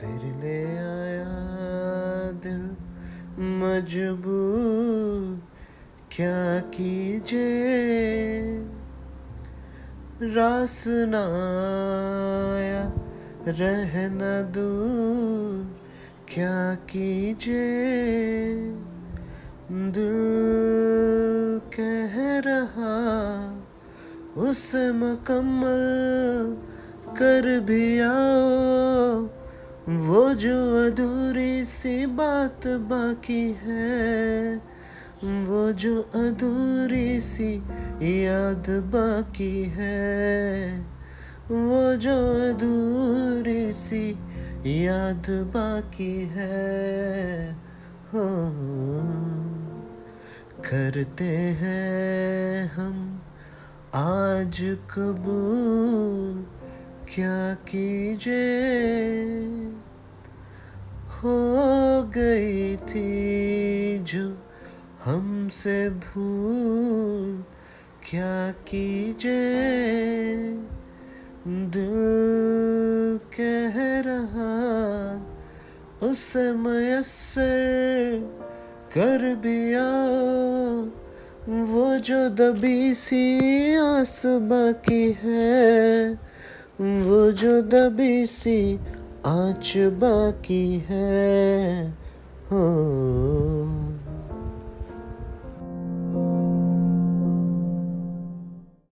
फिर ले आया दिल मजबूर। क्या कीजे रास नया रहना दूर। क्या कीजे दिल कह रहा, उसे मकम्मल कर भी आओ। वो जो अधूरी सी बात बाकी है, वो जो अधूरी सी याद बाकी है, वो जो अधूरी सी याद बाकी है। हो, करते हैं हम आज कबूल, क्या कीजिए? गई थी जो हमसे भूल। क्या कीजिए? दिल कह रहा, उसे मयसर कर दिया। वो जो दबी सी आस बाकी है, वो जो दबी सी आँच बाकी है। हो।